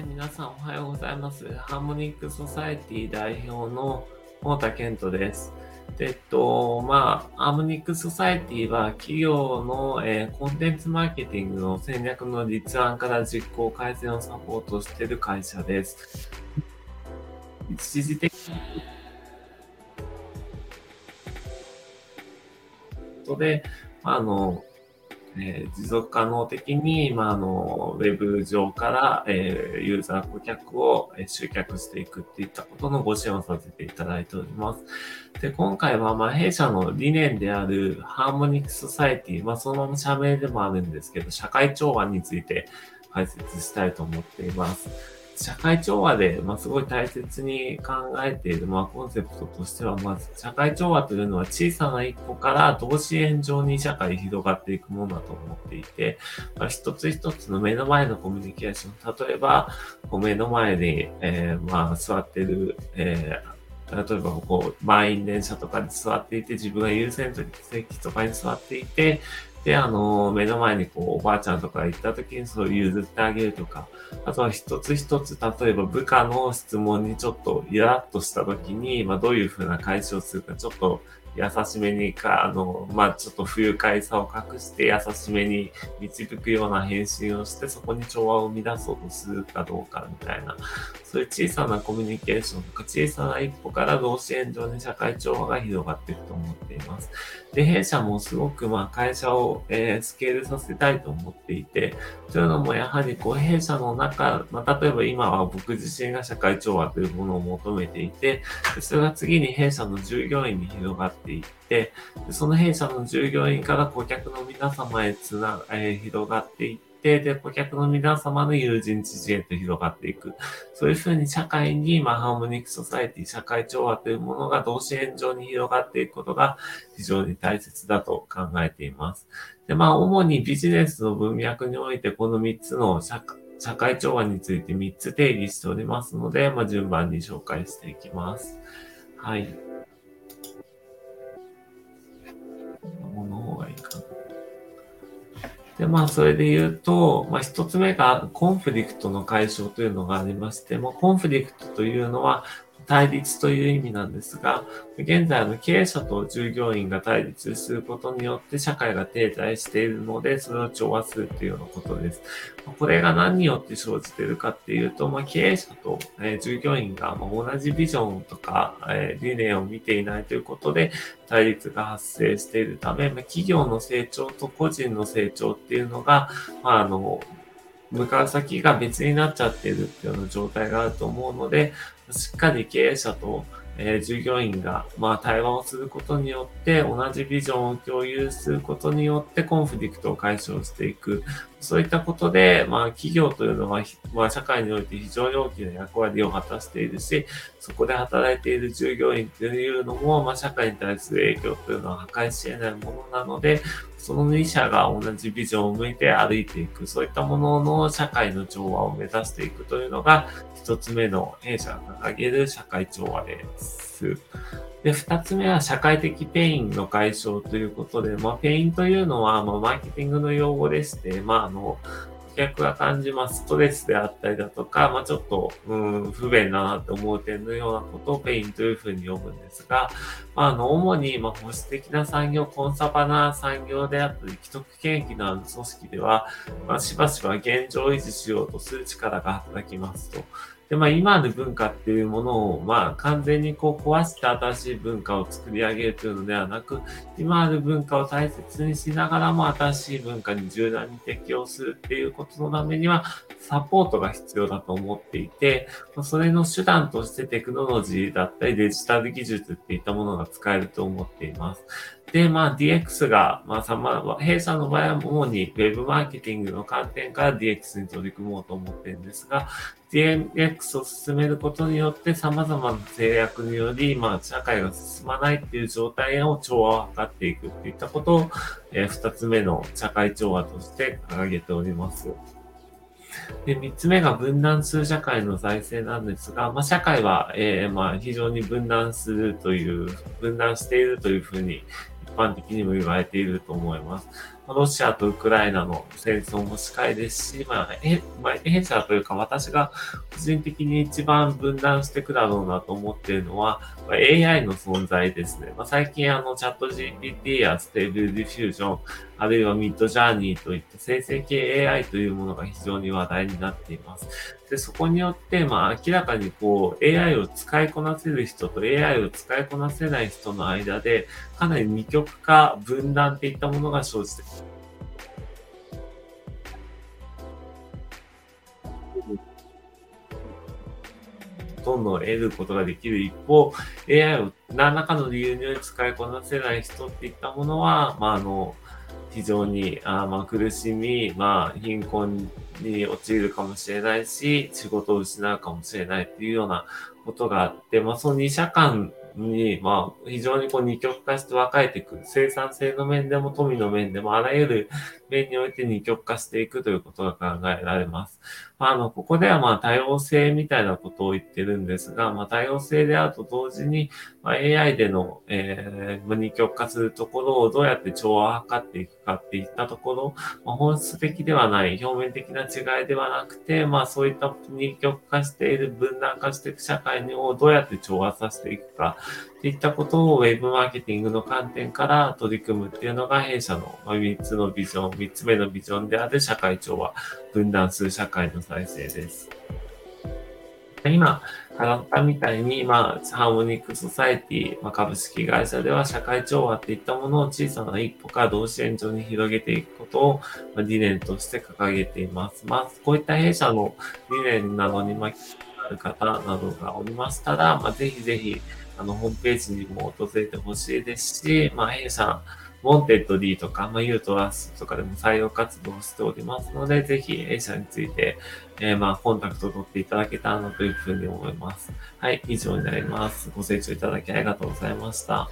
い、皆さんおはようございます。ハーモニックソサエティ代表の太田健人です。でえっと、まあ、ハーモニックソサエティは企業の、えーコンテンツマーケティングの戦略の立案から実行改善をサポートしている会社です。一時的にことで、あの、えー持続可能的に、まあ、あの、ウェブ上から、えーユーザー顧客をえ集客していくっていったことのご支援をさせていただいております。で、今回は、まあ、弊社の理念であるハーモニックソサイティ、まあ、そのまま社名でもあるんですけど、社会調和について解説したいと思っています。社会調和で、まあ、すごい大切に考えている、まあ、コンセプトとしては、まず、社会調和というのは小さな一歩から同支援上に社会に広がっていくものだと思っていて、まあ、一つ一つの目の前のコミュニケーション、例えば、こう目の前に、えーまあ、座ってる、えー例えば、こう、満員電車とかに座っていて、自分が優先席とかに座っていて、で、あの、目の前にこう、おばあちゃんとか行った時にそう譲ってあげるとか、あとは一つ一つ、例えば部下の質問にちょっとイラッとした時に、まあどういうふうな解消するか、ちょっと優しめにか、あの、まあちょっと不愉快さを隠して優しめに導くような返信をして、そこに調和を生み出そうとするかどうかみたいな、そういう小さなコミュニケーションとか、小さな一歩から同支援上に社会調和が広がっていくと思っています。で、弊社もすごくまあ会社を、えースケールさせたいと思っていて、というのもやはりこう弊社の中、まあ、例えば今は僕自身が社会調和というものを求めていて、それが次に弊社の従業員に広がってていって、その弊社の従業員から顧客の皆様へつな、えー広がっていって、で、顧客の皆様の友人知人へと広がっていく。そういうふうに社会に、まあ、ハーモニックソサエティ、社会調和というものが同支援上に広がっていくことが非常に大切だと考えています。で、まあ、主にビジネスの文脈において、この3つの社会社会調和について3つ定義しておりますので、まあ、順番に紹介していきます。はい。で、まあ、それで言うと、まあ、一つ目がコンフリクトの解消というのがありまして、まあ、コンフリクトというのは対立という意味なんですが、現在の経営者と従業員が対立することによって社会が停滞しているので、それを調和するというようなことです。これが何によって生じているかっていうと、まあ、経営者と、え従業員がま同じビジョンとか、え理念を見ていないということで対立が発生しているため、ま、企業の成長と個人の成長っていうのが、まあ、あの、向かう先が別になっちゃってるっていうような状態があると思うので、しっかり経営者と、え従業員が、まあ、対話をすることによって、同じビジョンを共有することによって、コンフリクトを解消していく。そういったことで、まあ、企業というのは、まあ、社会において非常に大きな役割を果たしているし、そこで働いている従業員というのも、まあ、社会に対する影響というのは計り知れないものなので、その2社が同じビジョンを向いて歩いていく、そういったものの社会の調和を目指していくというのが、一つ目の弊社が掲げる社会調和です。で、二つ目は社会的ペインの解消ということで、まあ、ペインというのは、まあ、マーケティングの用語でして、まあ、あの、顧客が感じますストレスであったりだとか、まあ、ちょっと、うん、不便だなって思う点のようなことをペインというふうに呼ぶんですが、まあ、あの、主に、まあ、保守的な産業、コンサバな産業であったり、既得権益のある組織では、まあ、しばしば現状維持しようとする力が働きますと。で、まあ、今ある文化っていうものを、まあ、完全にこう壊して新しい文化を作り上げるというのではなく、今ある文化を大切にしながらも新しい文化に柔軟に適応するっていうことのためには、サポートが必要だと思っていて、それの手段としてテクノロジーだったりデジタル技術っていったものが使えると思っています。で、まあ DX が、まあさま、弊社の場合は主に Web マーケティングの観点から DX に取り組もうと思ってるんですが、DX を進めることによって様々な制約により、まあ社会が進まないっていう状態を調和を図っていくっていったことを、えーつ目の社会調和として掲げております。で、三つ目が分断する社会の再生なんですが、まあ、社会は、えーまあ、非常に分断するという、分断しているというふうに、一般的にも言われていると思います。ロシアとウクライナの戦争も近いですし、まあ、え、まあ、弊社というか私が個人的に一番分断していくだろうなと思っているのは、まあ、AI の存在ですね。まあ、最近あのチャット GPT や Stable Diffusion、あるいはミッドジャーニーといった生成系 AI というものが非常に話題になっています。で、そこによって、まあ明らかにこう AI を使いこなせる人と AI を使いこなせない人の間で、かなり二極化、分断っていったものが生じてどんどん得ることができる一方、AI を何らかの理由により使いこなせない人っていったものは、まあ、あの、非常にあまあ苦しみ、まあ、貧困に陥るかもしれないし、仕事を失うかもしれないっていうようなことがあって、まあ、その二者間に、まあ、非常にこう二極化して分かれていく。生産性の面でも富の面でも、あらゆる面において二極化していくということが考えられます。まあ、あの、ここではまあ多様性みたいなことを言ってるんですが、まあ多様性であると同時に、まあ、AI での、えー、二極化するところをどうやって調和を図っていくかっていったところ、まあ、本質的ではない、表面的な違いではなくて、まあそういった二極化している、分断化していく社会をどうやって調和させていくか、っていったことをウェブマーケティングの観点から取り組むっていうのが弊社の3つのビジョン、3つ目のビジョンである社会調和、分断する社会の再生です。今、語ったみたいに、まあ、 Harmonic Society、まあ、株式会社では社会調和っていったものを小さな一歩から同心円状に広げていくことを、まあ、理念として掲げています。まあ、こういった弊社の理念などに巻き込まれる方などがおりましたら、まあ、ぜひぜひ、あの、ホームページにも訪れてほしいですし、まあ、弊社、ウォンテッド D とか、まあ、 YOUTRUST とかでも採用活動をしておりますので、ぜひ弊社について、えー、まあ、コンタクトを取っていただけたらなというふうに思います。はい、以上になります。ご清聴いただきありがとうございました。